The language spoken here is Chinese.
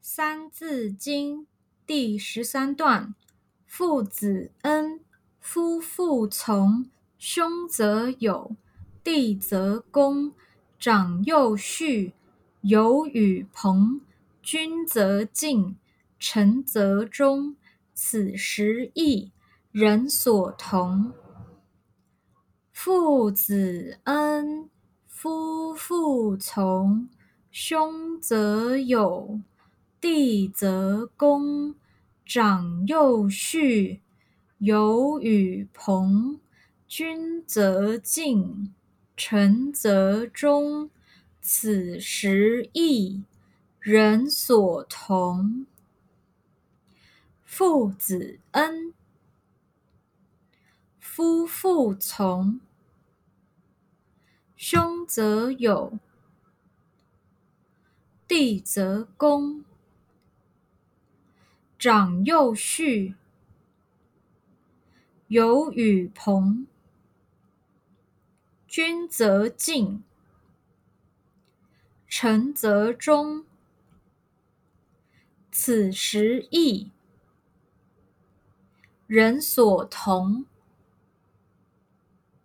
三字经第十三段：父子恩，夫妇从，兄则友，弟则恭，长幼序，友与朋，君则敬，臣则忠。此十义，人所同。父子恩，夫妇从，兄则友。弟则恭，长幼序，友与朋，君则敬，臣则忠。此十义，人所同。父子恩，夫妇从，兄则友，弟则恭。长幼序，友与朋，君则敬，臣则忠。此时义，人所同。